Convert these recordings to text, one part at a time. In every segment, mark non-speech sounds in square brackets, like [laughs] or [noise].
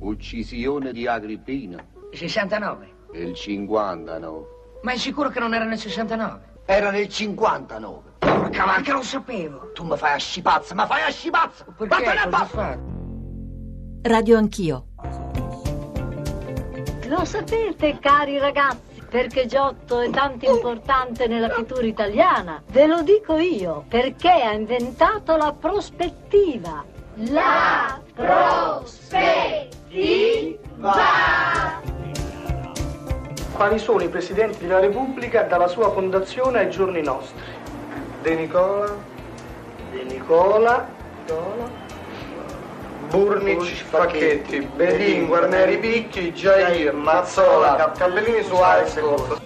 Uccisione di Agrippina. 69. Il 59. Ma è sicuro che non era nel 69? Era nel 59. Porca vacca, lo sapevo. Tu mi fai a scipazza, ma fai a scipazza! Perché? Vattene a fatto? Radio Anch'io. Lo sapete, cari ragazzi, perché Giotto è tanto importante nella pittura italiana? Ve lo dico io, perché ha inventato la prospettiva. La prospettiva! Quali sono i presidenti della Repubblica dalla sua fondazione ai giorni nostri? De Nicola, De Nicola, Nicola Burnic, Facchetti, Bedin, Guarneri Picchi, Jair, Mazzola, Cappellini Suarez e Corto.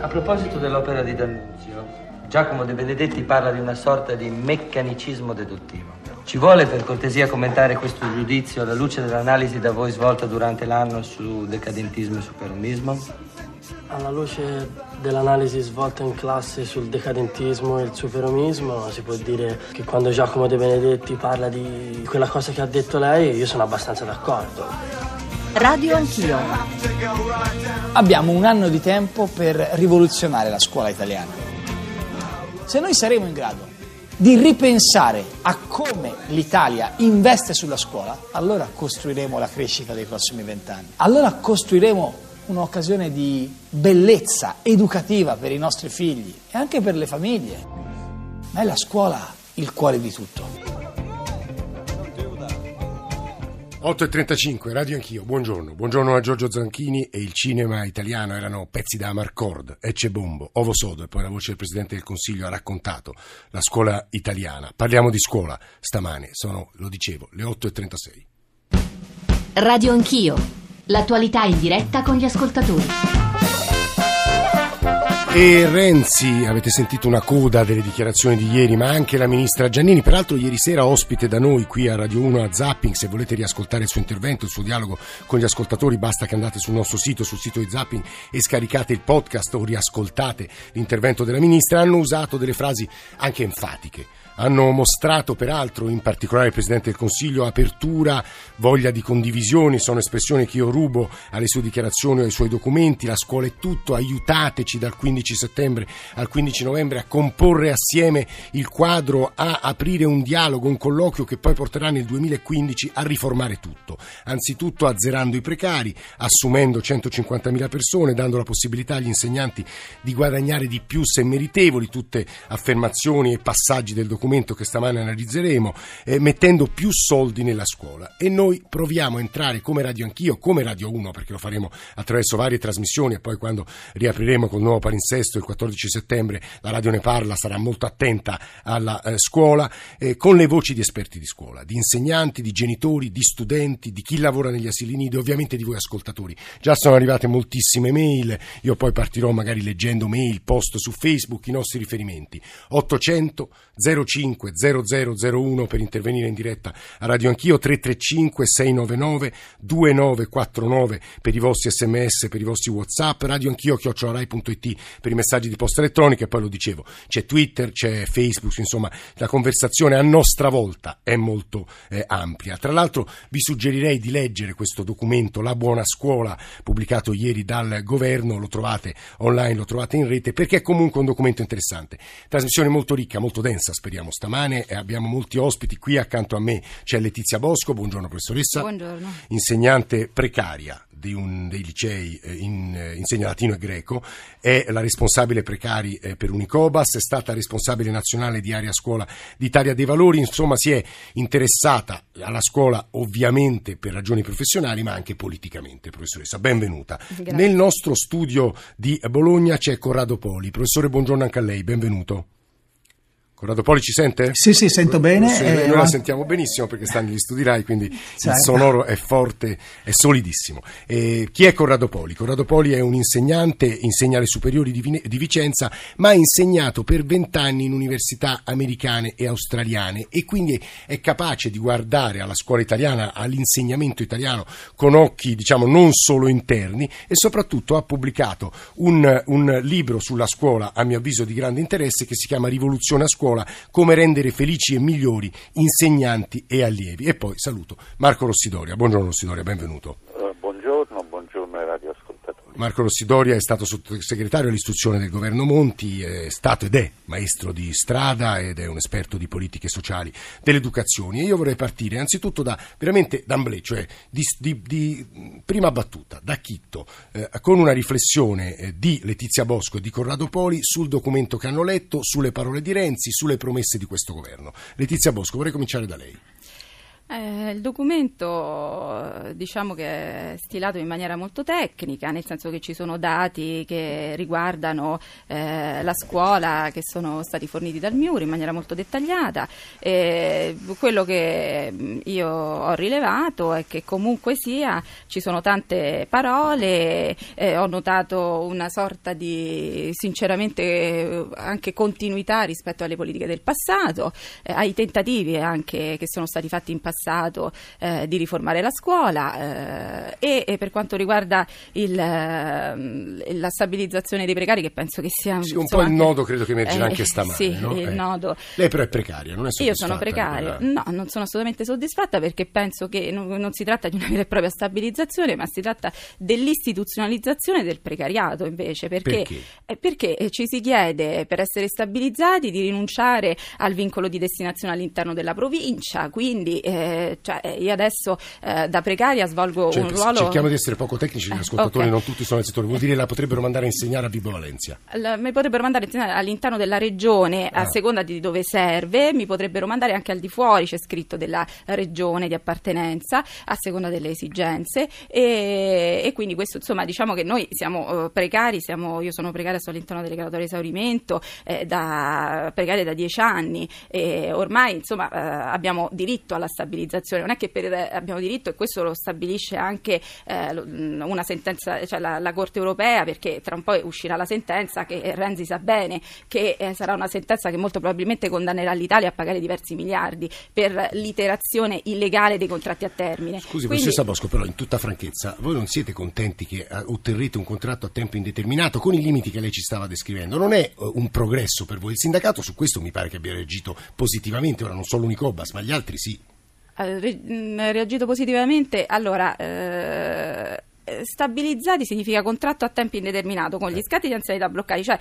A proposito dell'opera di D'Annunzio, Giacomo De Benedetti parla di una sorta di meccanicismo deduttivo. Ci vuole per cortesia commentare questo giudizio alla luce dell'analisi da voi svolta durante l'anno su decadentismo e superumismo? Alla luce dell'analisi svolta in classe sul decadentismo e il superomismo, si può dire che quando Giacomo De Benedetti parla di quella cosa che ha detto lei, io sono abbastanza d'accordo. Radio Anch'io. Abbiamo un anno di tempo per rivoluzionare la scuola italiana. Se noi saremo in grado di ripensare a come l'Italia investe sulla scuola, allora costruiremo la crescita dei prossimi vent'anni. Allora costruiremo un'occasione di bellezza educativa per i nostri figli e anche per le famiglie. Ma è la scuola il cuore di tutto. 8.35, Radio Anch'io, buongiorno. Buongiorno a Giorgio Zanchini e il cinema italiano erano pezzi da Amarcord, Ecce Bombo, Ovo Sodo e poi la voce del Presidente del Consiglio ha raccontato la scuola italiana. Parliamo di scuola stamane, sono, lo dicevo, le 8.36. Radio Anch'io. L'attualità in diretta con gli ascoltatori. E Renzi, avete sentito una coda delle dichiarazioni di ieri, ma anche la ministra Giannini, peraltro ieri sera ospite da noi qui a Radio 1 a Zapping, se volete riascoltare il suo intervento, il suo dialogo con gli ascoltatori, basta che andate sul nostro sito, sul sito di Zapping e scaricate il podcast o riascoltate l'intervento della ministra, hanno usato delle frasi anche enfatiche. Hanno mostrato peraltro, in particolare il Presidente del Consiglio, apertura, voglia di condivisioni, sono espressioni che io rubo alle sue dichiarazioni o ai suoi documenti, la scuola è tutto, aiutateci dal 15 settembre al 15 novembre a comporre assieme il quadro, a aprire un dialogo, un colloquio che poi porterà nel 2015 a riformare tutto. Anzitutto azzerando i precari, assumendo 150.000 persone, dando la possibilità agli insegnanti di guadagnare di più se meritevoli, tutte affermazioni e passaggi del documento che stamane analizzeremo, eh, mettendo più soldi nella scuola. E noi proviamo a entrare come Radio Anch'io, come Radio 1, perché lo faremo attraverso varie trasmissioni e poi quando riapriremo col nuovo palinsesto il 14 settembre la radio ne parla, sarà molto attenta alla eh, scuola, eh, con le voci di esperti di scuola, di insegnanti, di genitori, di studenti, di chi lavora negli asili nido e ovviamente di voi ascoltatori. Già sono arrivate moltissime mail, io poi partirò magari leggendo mail, post su Facebook, i nostri riferimenti. 800 05 0001 per intervenire in diretta a Radio Anch'io, 335 699 2949 per i vostri sms, per i vostri whatsapp, Radio Anch'io, chiocciorai.it per i messaggi di posta elettronica e poi lo dicevo, c'è Twitter, c'è Facebook, insomma la conversazione a nostra volta è molto eh, ampia. Tra l'altro vi suggerirei di leggere questo documento, La buona scuola, pubblicato ieri dal governo, lo trovate online, lo trovate in rete, perché è comunque un documento interessante. Trasmissione molto ricca, molto densa, speriamo stamane, e abbiamo molti ospiti qui accanto a me, c'è Letizia Bosco, buongiorno professoressa, Buongiorno. insegnante precaria di un dei licei eh, in, eh, insegna latino e greco, è la responsabile precari eh, per Unicobas, è stata responsabile nazionale di Area Scuola d'Italia dei Valori, insomma si è interessata alla scuola ovviamente per ragioni professionali ma anche politicamente, professoressa. Benvenuta. Grazie. Nel nostro studio di Bologna c'è Corrado Poli. Professore, buongiorno anche a lei, benvenuto. Corrado Poli ci sente? Sì, sì, sento bene. Sì, eh, noi la ho- sentiamo benissimo perché sta negli studi RAI, quindi il Certo. sonoro è forte, è solidissimo. Eh, chi è Corrado Poli? Corrado Poli è un insegnante, insegna alle superiori di, di Vicenza, ma ha insegnato per vent'anni in università americane e australiane e quindi è capace di guardare alla scuola italiana, all'insegnamento italiano con occhi, diciamo, non solo interni e soprattutto ha pubblicato un, un libro sulla scuola, a mio avviso di grande interesse, che si chiama Rivoluzione a scuola scuola, come rendere felici e migliori insegnanti e allievi. E poi saluto Marco Rossidoria. Buongiorno Rossidoria, benvenuto. Uh, buongiorno, buongiorno ai radioascoltatori. Marco Rossidoria è stato sottosegretario all'istruzione del governo Monti, è stato ed è maestro di strada ed è un esperto di politiche sociali dell'educazione. E io vorrei partire anzitutto da veramente d'amblè, cioè di, di, di prima battuta, da Chitto, eh, con una riflessione eh, di Letizia Bosco e di Corrado Poli sul documento che hanno letto, sulle parole di Renzi, sulle promesse di questo governo. Letizia Bosco, vorrei cominciare da lei. Eh, il documento diciamo che è stilato in maniera molto tecnica, nel senso che ci sono dati che riguardano eh, la scuola che sono stati forniti dal MIUR in maniera molto dettagliata. Eh, quello che io ho rilevato è che comunque sia ci sono tante parole, eh, ho notato una sorta di sinceramente anche continuità rispetto alle politiche del passato, eh, ai tentativi anche che sono stati fatti in passato passato eh, di riformare la scuola eh, e, e, per quanto riguarda il, eh, la stabilizzazione dei precari che penso che sia sì, un po' il nodo credo che emergerà anche stamane sì, no? il nodo. lei però è precaria non è io sono precaria no non sono assolutamente soddisfatta perché penso che non, non si tratta di una vera e propria stabilizzazione ma si tratta dell'istituzionalizzazione del precariato invece perché, perché? perché ci si chiede per essere stabilizzati di rinunciare al vincolo di destinazione all'interno della provincia quindi eh, eh, cioè, io adesso eh, da precaria svolgo cioè, un ruolo... Cerchiamo di essere poco tecnici, gli eh, ascoltatori okay. non tutti sono nel settore, vuol dire la potrebbero mandare a insegnare a Vibo Valencia? La, mi potrebbero mandare a insegnare all'interno della regione ah. a seconda di dove serve, mi potrebbero mandare anche al di fuori, c'è scritto della regione di appartenenza, a seconda delle esigenze e, e quindi questo insomma diciamo che noi siamo precari, siamo, io sono precaria sto all'interno delle graduatorie di esaurimento, eh, da, precaria da dieci anni e ormai insomma uh, abbiamo diritto alla stabilità stabilizzazione, non è che per, abbiamo diritto, e questo lo stabilisce anche eh, una sentenza, cioè la, la, Corte europea, perché tra un po' uscirà la sentenza che Renzi sa bene che eh, sarà una sentenza che molto probabilmente condannerà l'Italia a pagare diversi miliardi per l'iterazione illegale dei contratti a termine. Scusi, Quindi, professoressa Bosco, però in tutta franchezza, voi non siete contenti che eh, otterrete un contratto a tempo indeterminato con i limiti che lei ci stava descrivendo? Non è uh, un progresso per voi? Il sindacato su questo mi pare che abbia reagito positivamente, ora non solo Unicobas, ma gli altri sì reagito positivamente, allora eh, stabilizzati significa contratto a tempo indeterminato con gli scatti di anzianità bloccati. Cioè,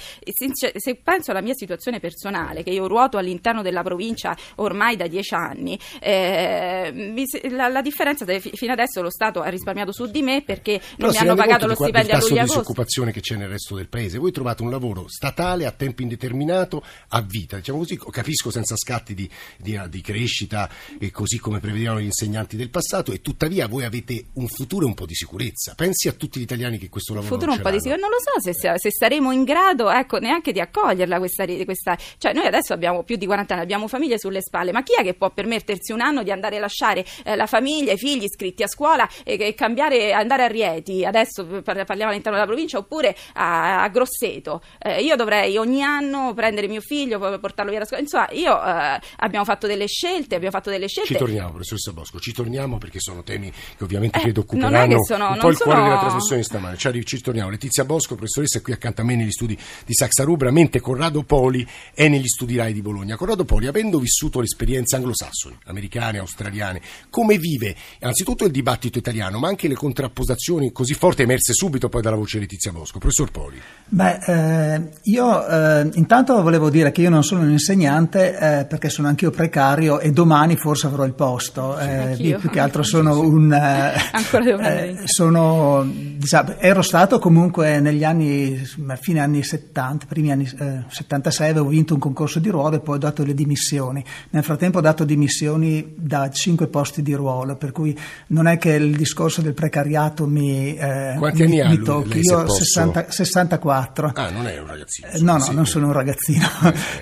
se penso alla mia situazione personale, che io ruoto all'interno della provincia ormai da dieci anni, eh, la, la, differenza fino adesso lo Stato ha risparmiato su di me perché non mi hanno pagato lo stipendio a luglio agosto. disoccupazione che c'è nel resto del paese. Voi trovate un lavoro statale a tempo indeterminato a vita, diciamo così, capisco senza scatti di, di, di crescita e così come prevedevano gli insegnanti del passato e tuttavia voi avete un futuro e un po' di sicurezza pensi a tutti gli italiani che questo lavoro futuro un po' di sicurezza non lo so se, se, saremo in grado ecco, neanche di accoglierla questa, questa, cioè noi adesso abbiamo più di 40 anni abbiamo famiglie sulle spalle ma chi è che può permettersi un anno di andare a lasciare eh, la famiglia i figli iscritti a scuola e, e cambiare andare a Rieti? Adesso parliamo all'interno della provincia oppure a, a Grosseto? Eh, io dovrei ogni anno prendere mio figlio portarlo via da scuola. Insomma io eh, abbiamo fatto delle scelte abbiamo fatto delle scelte ci torniamo professoressa Bosco ci torniamo perché sono temi che ovviamente credo occuperanno sono, un po' il cuore della trasmissione stamane. Ci, ci torniamo. Letizia Bosco, professoressa, è qui accanto a me negli studi di Saxa Rubra, mentre Corrado Poli è negli studi RAI di Bologna. Corrado Poli, avendo vissuto le esperienze anglosassoni, americane, australiane, come vive anzitutto il dibattito italiano, ma anche le contrapposizioni così forti emerse subito poi dalla voce di Letizia Bosco? Professor Poli. Beh, eh, io eh, intanto volevo dire che io non sono un insegnante eh, perché sono anch'io precario e domani forse avrò il posto. Eh, più che altro sono un... Eh, [laughs] Ancora devo eh, sono diciamo, ero stato comunque negli anni, fine anni 70, primi anni eh, 76, avevo vinto un concorso di ruolo e poi ho dato le dimissioni. Nel frattempo ho dato dimissioni da cinque posti di ruolo, per cui non è che il discorso del precariato mi, eh, Quanti mi, anni mi tocchi. Io 60, 64. Ah, non è un ragazzino. Eh, no, no, non sono un ragazzino.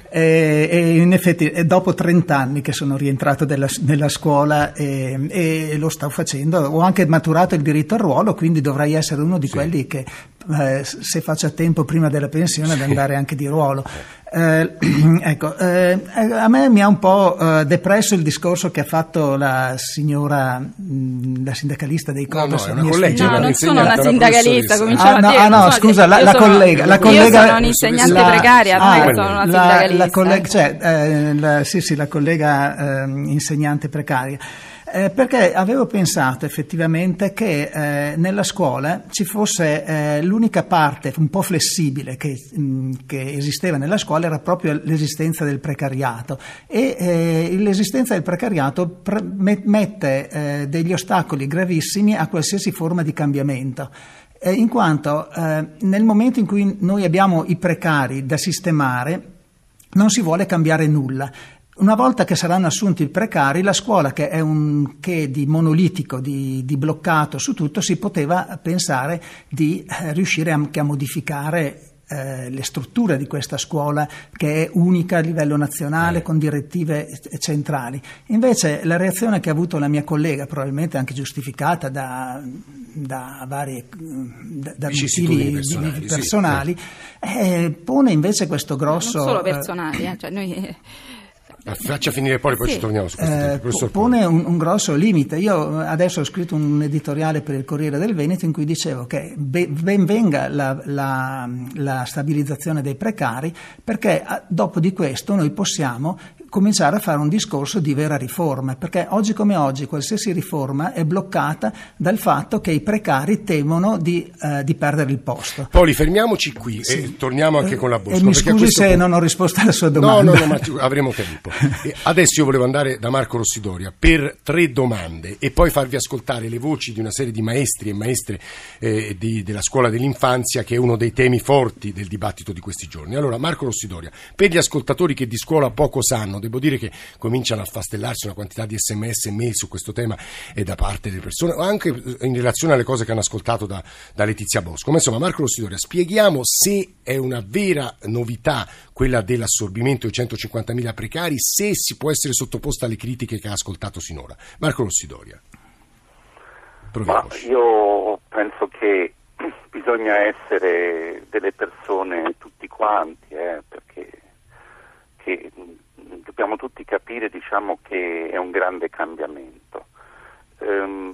e, [laughs] e, in effetti è dopo 30 anni che sono rientrato della, nella scuola e, e lo sto facendo. Ho anche maturato il diritto al ruolo, quindi dovrei essere uno di sì. quelli che eh, se faccia tempo prima della pensione ad andare anche di ruolo. Eh, [clears throat] ecco, eh, a me mi ha un po' eh, depresso il discorso che ha fatto la signora, mh, la sindacalista dei Codos. no, collega, No, non sono una sindacalista, cominciamo Ah, a no, dire. ah, no, sono- scusa, la, io la sono- collega, la io collega sono un'insegnante la- precaria, non è che sono una la- sindacalista. La collega, cioè, eh, la- sì, sì, la collega ehm, insegnante precaria. Eh, perché avevo pensato effettivamente che eh, nella scuola ci fosse eh, l'unica parte un po' flessibile che, mh, che esisteva nella scuola era proprio l'esistenza del precariato e eh, l'esistenza del precariato pre- me- mette eh, degli ostacoli gravissimi a qualsiasi forma di cambiamento. Eh, in quanto eh, nel momento in cui noi abbiamo i precari da sistemare, non si vuole cambiare nulla. Una volta che saranno assunti i precari, la scuola, che è un che di monolitico, di, di bloccato su tutto, si poteva pensare di eh, riuscire anche a modificare eh, le strutture di questa scuola che è unica a livello nazionale con direttive centrali. Invece la reazione che ha avuto la mia collega, probabilmente anche giustificata da, da varie da, da motivi personali, di- sì, personali, eh, pone invece questo Non grosso... solo eh, personali, eh, cioè noi... Ma Faccia finire poi, poi Sì. ci torniamo su questo eh, pone un, un grosso limite. Io adesso ho scritto un editoriale per il Corriere del Veneto in cui dicevo che be- ben venga la, la- la stabilizzazione dei precari perché dopo di questo noi possiamo cominciare a fare un discorso di vera riforma, perché oggi come oggi qualsiasi riforma è bloccata dal fatto che i precari temono di, eh, di perdere il posto. Poli, fermiamoci qui e torniamo anche con la Bosco. E mi scusi se punto- non ho risposto alla sua No, domanda. no, no, ma ci- avremo tempo. Adesso io volevo andare da Marco Rossidoria per tre domande e poi farvi ascoltare le voci di una serie di maestri e maestre eh, di- della scuola dell'infanzia che è uno dei temi forti del dibattito di questi giorni. Allora, Marco Rossidoria, per gli ascoltatori che di scuola poco sanno, devo dire che cominciano a fastellarsi una quantità di sms e mail su questo tema e da parte delle persone, anche in relazione alle cose che hanno ascoltato da, da Letizia Bosco. Ma insomma, Marco Rossidoria, spieghiamo se è una vera novità quella dell'assorbimento di 150.000 precari, se si può essere sottoposta alle critiche che ha ascoltato sinora. Marco Rossidoria. Ma io penso che [clears throat] bisogna essere delle persone tutti quanti, eh, perché che, dobbiamo tutti capire diciamo, che è un grande cambiamento. Ehm,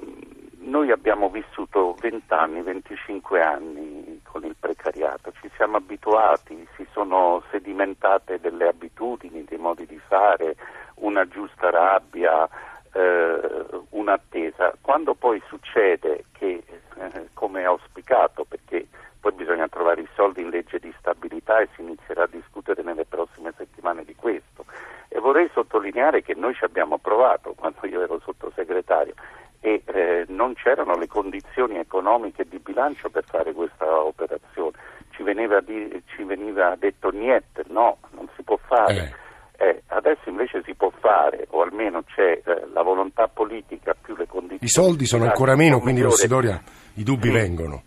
noi abbiamo vissuto 20 anni, 25 anni con il precariato, ci siamo abituati, si sono sedimentate delle abitudini, dei modi di fare, una giusta rabbia, eh, un'attesa. Quando poi succede che, eh, come auspicato, perché poi bisogna trovare i soldi in legge di stabilità e si inizierà a discutere nelle prossime settimane di questo. E vorrei sottolineare che noi ci abbiamo provato quando io ero sottosegretario e eh, non c'erano le condizioni economiche di bilancio per fare questa operazione. Ci veniva, di- ci veniva detto niente, no, non si può fare. Eh, adesso invece si può fare, o almeno c'è eh, la volontà politica più le condizioni. I soldi sono ancora meno, quindi. Rossidoria, i dubbi vengono.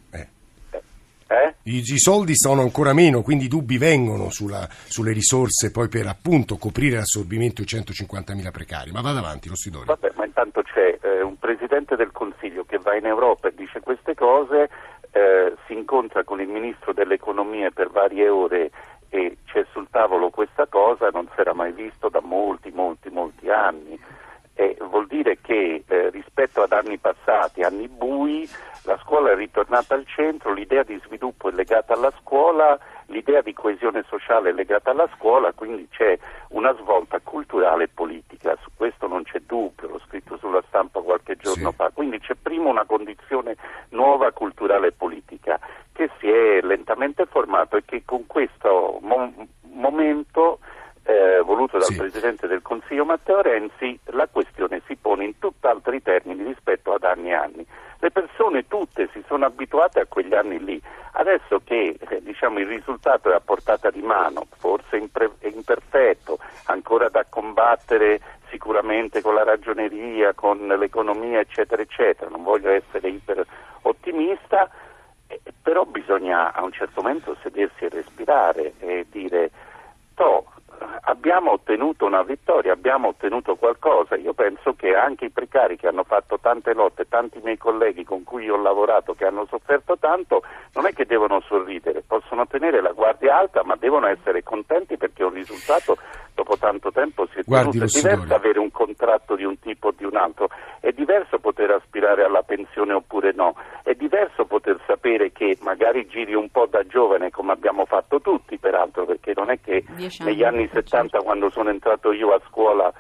I, soldi sono ancora meno, quindi i dubbi vengono sulla- sulle risorse poi per appunto coprire l'assorbimento di 150.000 precari. Ma vada avanti, Rossidoria. Vabbè, ma intanto c'è eh, un Presidente del Consiglio che va in Europa e dice queste cose, eh, si incontra con il Ministro dell'Economia per varie ore e c'è sul tavolo questa cosa, non si era mai visto da molti, molti, molti anni. E vuol dire che eh, rispetto ad anni passati, anni bui, la scuola è ritornata al centro, l'idea di sviluppo è legata alla scuola, l'idea di coesione sociale è legata alla scuola, quindi c'è una svolta culturale e politica, su questo non c'è dubbio, l'ho scritto sulla stampa qualche giorno fa, quindi c'è prima una condizione nuova culturale e politica che si è lentamente formato e che con questo mo- momento eh, voluto dal Presidente del Consiglio Matteo Renzi, la questione si pone in tutt'altri termini rispetto ad anni e anni. Le persone tutte si sono abituate a quegli anni lì, adesso che eh, diciamo, il risultato è a portata di mano, forse impre- imperfetto, ancora da combattere sicuramente con la ragioneria, con l'economia, eccetera, eccetera, non voglio essere iper ottimista, eh, però bisogna a un certo momento sedersi e respirare e dire, abbiamo ottenuto una vittoria, abbiamo ottenuto qualcosa. Io penso che anche i precari che hanno fatto tante lotte, tanti miei colleghi con cui ho lavorato che hanno sofferto tanto, non è che devono sorridere, possono tenere la guardia alta, ma devono essere contenti perché un risultato dopo tanto tempo si è Guardi, tenuto. È diverso Rossidori. avere un contratto di un tipo o di un altro, è diverso poter aspirare alla pensione oppure no, è diverso poter sapere che magari giri un po' da giovane come abbiamo fatto tutti peraltro, perché non è che Dieci negli anni, anni 70 quando sono entrato io a scuola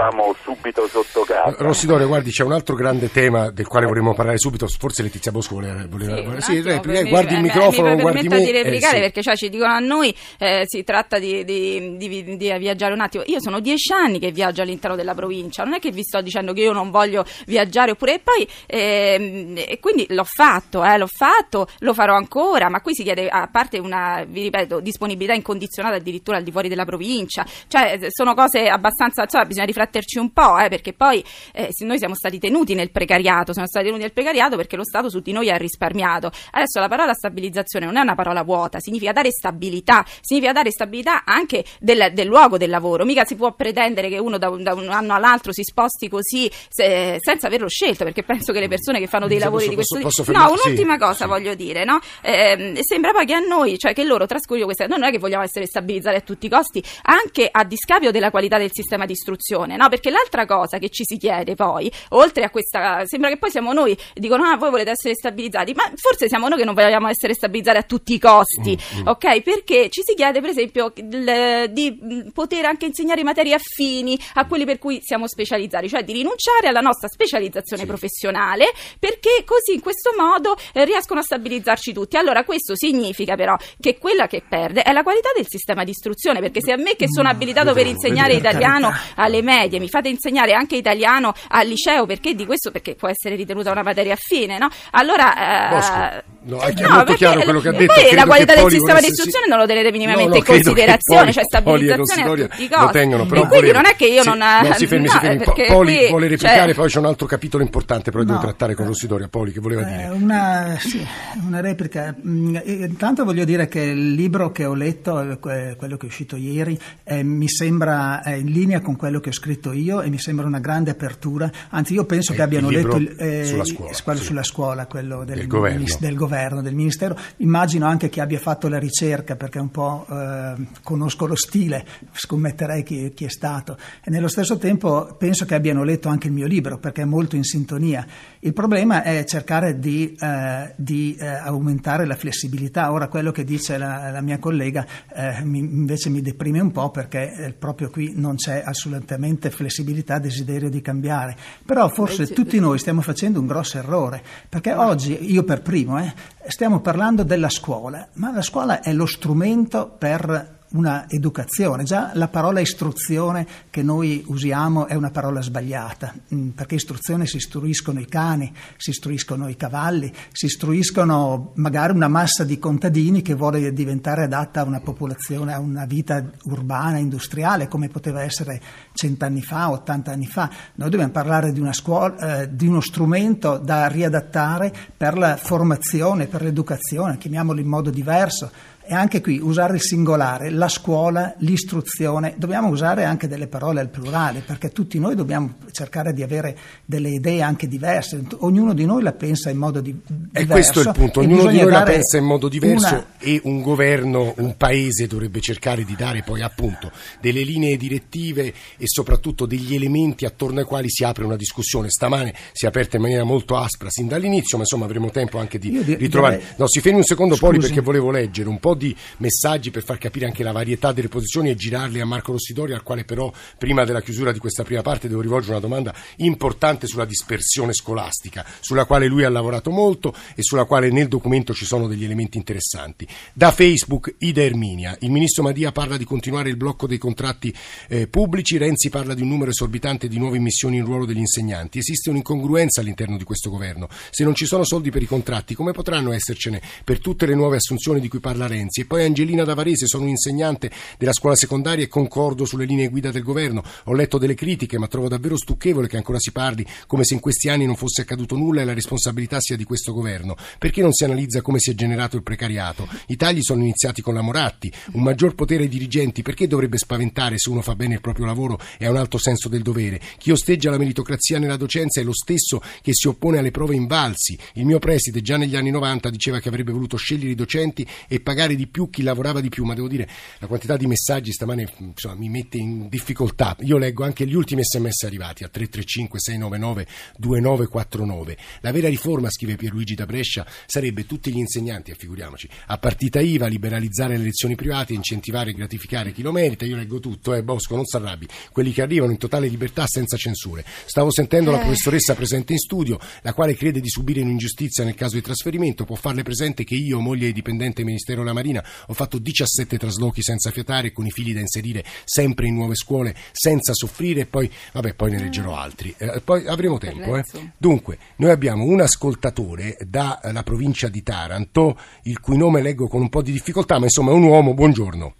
stavamo subito sotto casa. Rossidorio, guardi, c'è un altro grande tema del quale vorremmo parlare subito. Forse Letizia Bosco voleva. voleva- Sì, un sì, attimo, replica, mi- guardi il mi- microfono, mi guardi permetta me. di replicare Eh, sì. perché cioè, ci dicono a noi eh, si tratta di, di- di- di viaggiare un attimo. Io sono dieci anni che viaggio all'interno della provincia, non è che vi sto dicendo che io non voglio viaggiare oppure e poi ehm, e quindi l'ho fatto, eh, l'ho fatto, lo farò ancora, ma qui si chiede a parte una, vi ripeto, disponibilità incondizionata addirittura al di fuori della provincia, cioè eh, sono cose abbastanza, insomma, bisogna rifletterci un po', eh, perché poi eh, noi siamo stati tenuti nel precariato, siamo stati tenuti nel precariato perché lo Stato su di noi ha risparmiato. Adesso la parola stabilizzazione non è una parola vuota, significa dare stabilità, significa dare stabilità anche del, del luogo del lavoro. Mica si può pretendere che uno da un, da un anno all'altro si sposti così se- senza averlo scelto, perché penso che le persone che fanno dei Posso- lavori di posso- questo posso tipo... No, un'ultima sì, cosa voglio dire, no? Ehm, sembra poi che a noi, cioè che loro trascurino questa... noi non è che vogliamo essere stabilizzati a tutti i costi, anche a discapito della qualità del sistema di istruzione, no? Perché l'altra cosa che ci si chiede poi, oltre a questa... sembra che poi siamo noi, dicono ah voi volete essere stabilizzati, ma forse siamo noi che non vogliamo essere stabilizzati a tutti i costi, Mm, ok? Perché ci si chiede per esempio il- di mh, poter anche insegnare materie affini a quelli per cui siamo specializzati, cioè di rinunciare alla nostra specializzazione professionale perché così in questo modo eh, riescono a stabilizzarci tutti. Allora questo significa però che quella che perde è la qualità del sistema di istruzione, perché se a me che sono abilitato per insegnare italiano alle medie mi fate insegnare anche italiano al liceo, perché di questo? Perché può essere ritenuta una materia affine, no? Allora... eh, Bosco, no, è no, molto chiaro quello che ha detto. Poi la qualità del sistema di volesse- istruzione non lo tenete minimamente No, no, in considerazione, Poli- cioè stabilizzazione a tutti i costi. tengono, però e quindi volevo- non è che io sì, non... no, si fermi, si no, fermi. Po- perché Poli qui, vuole replicare, cioè, poi c'è un altro capitolo importante, però devo No. trattare con Rossidoria. Poli, che voleva Eh, dire? Una, sì, una replica. Mm, eh, Intanto voglio dire che il libro che ho letto, eh, que- quello che è uscito ieri, eh, mi sembra eh, in linea con quello che ho scritto io e mi sembra una grande apertura. Anzi, io penso Eh, che abbiano letto il, sulla il- scuola, quello sì. sulla scuola, quello del, Del governo. minis- del governo, del ministero. Immagino anche che abbia fatto la ricerca perché un po' eh, conosco lo stile, scommetterei chi, chi è stato. E nello stesso tempo penso che abbiano letto anche il mio libro perché è molto in sintonia. Il problema è cercare di, eh, di, eh, aumentare la flessibilità. Ora quello che dice la, la mia collega eh, mi- invece mi deprime un po' perché eh, proprio qui non c'è assolutamente flessibilità, desiderio di cambiare. Però forse tutti noi stiamo facendo un grosso errore perché oggi, io per primo, eh, stiamo parlando della scuola, ma la scuola è lo strumento per una educazione. Già la parola istruzione che noi usiamo è una parola sbagliata, mm, perché istruzione si istruiscono i cani, si istruiscono i cavalli, si istruiscono magari una massa di contadini che vuole diventare adatta a una popolazione, a una vita urbana, industriale, come poteva essere cent'anni fa, ottanta anni fa. Noi dobbiamo parlare di scuola, eh, di uno strumento da riadattare per la formazione, per l'educazione, chiamiamolo in modo diverso. E anche qui usare il singolare, la scuola, l'istruzione, dobbiamo usare anche delle parole al plurale, perché tutti noi dobbiamo cercare di avere delle idee anche diverse, ognuno di noi la pensa in modo di- diverso. E questo è il punto, ognuno di noi la pensa in modo diverso una- e un governo, un paese dovrebbe cercare di dare poi appunto delle linee direttive e soprattutto degli elementi attorno ai quali si apre una discussione. Stamane si è aperta in maniera molto aspra sin dall'inizio, ma insomma avremo tempo anche di ritrovare. direi- No, si fermi un secondo Poli Scusi. perché volevo leggere un po' di messaggi per far capire anche la varietà delle posizioni e girarli a Marco Rossidori, al quale però prima della chiusura di questa prima parte devo rivolgere una domanda importante sulla dispersione scolastica, sulla quale lui ha lavorato molto e sulla quale nel documento ci sono degli elementi interessanti. Da Facebook, Ida Erminia, il ministro Madia parla di continuare il blocco dei contratti eh, pubblici, Renzi parla di un numero esorbitante di nuove missioni in ruolo degli insegnanti. Esiste un'incongruenza all'interno di questo governo. Se non ci sono soldi per i contratti, come potranno essercene per tutte le nuove assunzioni di cui parla Renzi? Renzi. E poi Angelina Davarese, sono un insegnante della scuola secondaria e concordo sulle linee guida del governo. Ho letto delle critiche, ma trovo davvero stucchevole che ancora si parli come se in questi anni non fosse accaduto nulla e la responsabilità sia di questo governo. Perché non si analizza come si è generato il precariato? I tagli sono iniziati con la Moratti, un maggior potere ai dirigenti, perché dovrebbe spaventare se uno fa bene il proprio lavoro e ha un alto senso del dovere? Chi osteggia la meritocrazia nella docenza è lo stesso che si oppone alle prove invalsi. Il mio preside già negli anni 90 diceva che avrebbe voluto scegliere i docenti e pagare di più chi lavorava di più, ma devo dire la quantità di messaggi stamane insomma, mi mette in difficoltà. Io leggo anche gli ultimi sms arrivati a 335 699 2949. La vera riforma, scrive Pierluigi da Brescia, sarebbe tutti gli insegnanti, figuriamoci, a partita IVA, liberalizzare le lezioni private, incentivare e gratificare chi lo merita. Io leggo tutto, eh, Bosco, non s'arrabbi. Quelli che arrivano in totale libertà senza censure. Stavo sentendo la Eh. professoressa presente in studio, la quale crede di subire un'ingiustizia nel caso di trasferimento. Può farle presente che io, moglie e dipendente Ministero della Marina, ho fatto 17 traslochi senza fiatare con i figli da inserire sempre in nuove scuole senza soffrire e poi, vabbè, poi ne leggerò altri. Eh, poi avremo tempo. Eh. Dunque, noi abbiamo un ascoltatore dalla provincia di Taranto, il cui nome leggo con un po' di difficoltà, ma insomma è un uomo. Buongiorno.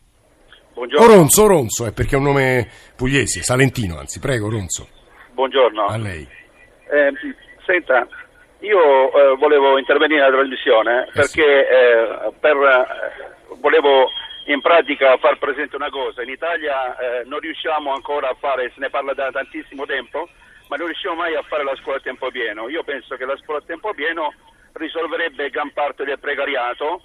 Buongiorno. Oronzo, Oronzo, è perché è un nome pugliese, salentino anzi. Prego, Oronzo. Buongiorno. A lei. Eh, senta, io eh, volevo intervenire nella trasmissione perché eh, per, eh, volevo in pratica far presente una cosa. In Italia eh, non riusciamo ancora a fare, se ne parla da tantissimo tempo, ma non riusciamo mai a fare la scuola a tempo pieno. Io penso che la scuola a tempo pieno risolverebbe gran parte del precariato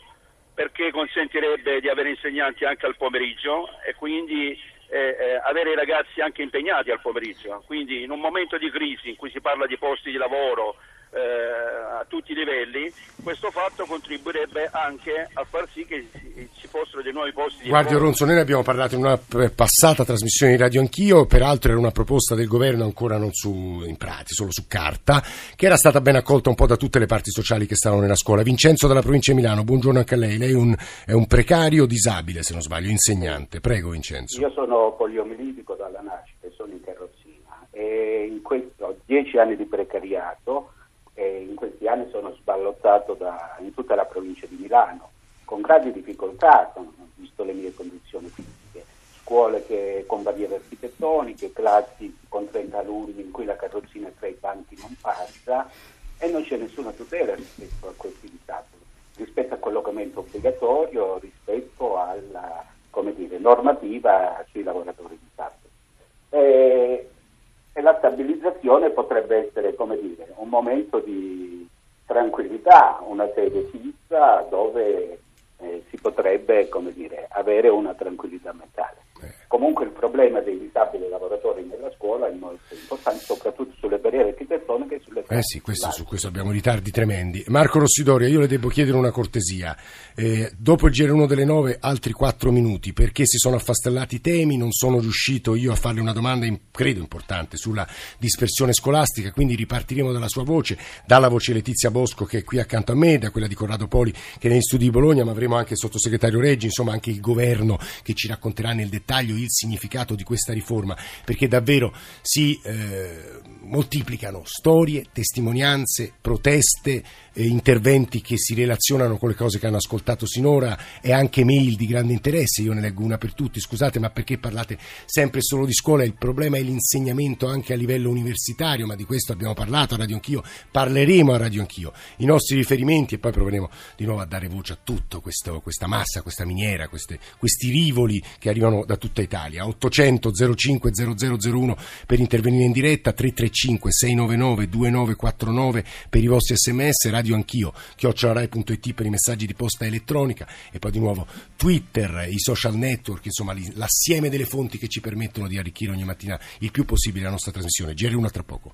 perché consentirebbe di avere insegnanti anche al pomeriggio e quindi eh, eh, avere i ragazzi anche impegnati al pomeriggio. Quindi in un momento di crisi in cui si parla di posti di lavoro eh, a tutti i livelli, questo fatto contribuirebbe anche a far sì che ci- ci fossero dei nuovi posti di Guardi lavoro. Oronzo, noi ne abbiamo parlato in una passata trasmissione di Radio Anch'io, peraltro era una proposta del governo ancora non su, in pratica, solo su carta, che era stata ben accolta un po' da tutte le parti sociali che stavano nella scuola. Vincenzo dalla provincia di Milano, buongiorno anche a lei, lei è un, è un precario disabile se non sbaglio, insegnante. Prego Vincenzo. Io sono poliomilitico dalla nascita e sono in carrozzina e in questo ho dieci anni di precariato e in questi anni sono sballottato da- in tutta la provincia di Milano con grandi difficoltà, visto le mie condizioni fisiche. Scuole che, con barriere architettoniche, classi con 30 alunni in cui la carrozzina tra i banchi non passa e non c'è nessuna tutela rispetto a questi disabili, rispetto al collocamento obbligatorio, rispetto alla dire, normativa sui lavoratori disabili. E, e la stabilizzazione potrebbe essere dire, un momento di tranquillità, una sede fissa dove eh, si potrebbe dire, avere una tranquillità mentale. Comunque il problema dei disabili lavoratori nella scuola è molto importante, soprattutto sulle barriere architettoniche e sulle Eh sì, questo, su questo abbiamo ritardi tremendi. Marco Rossidoria, io le devo chiedere una cortesia. Eh, dopo il GR1 delle 9, altri 4 minuti, perché si sono affastellati i temi, non sono riuscito io a farle una domanda, in- credo importante, sulla dispersione scolastica, quindi ripartiremo dalla sua voce, dalla voce Letizia Bosco che è qui accanto a me, da quella di Corrado Poli che è negli studi di Bologna, ma avremo anche il sottosegretario Reggi, insomma anche il governo che ci racconterà nel dettaglio il significato di questa riforma, perché davvero si eh, moltiplicano storie, testimonianze, proteste, eh, interventi che si relazionano con le cose che hanno ascoltato sinora e anche mail di grande interesse, io ne leggo una per tutti, scusate ma perché parlate sempre solo di scuola, il problema è l'insegnamento anche a livello universitario, ma di questo abbiamo parlato a Radio Anch'io, parleremo a Radio Anch'io, i nostri riferimenti e poi proveremo di nuovo a dare voce a tutto questo, questa massa, questa miniera, queste- questi rivoli che arrivano da tutta Italia, 800 05 0001 per intervenire in diretta, 335 699 2949 per i vostri sms, Radio Anch'io, chiocciolarai.it per i messaggi di posta elettronica e poi di nuovo Twitter, i social network, insomma l'assieme delle fonti che ci permettono di arricchire ogni mattina il più possibile la nostra trasmissione. GR1 tra poco.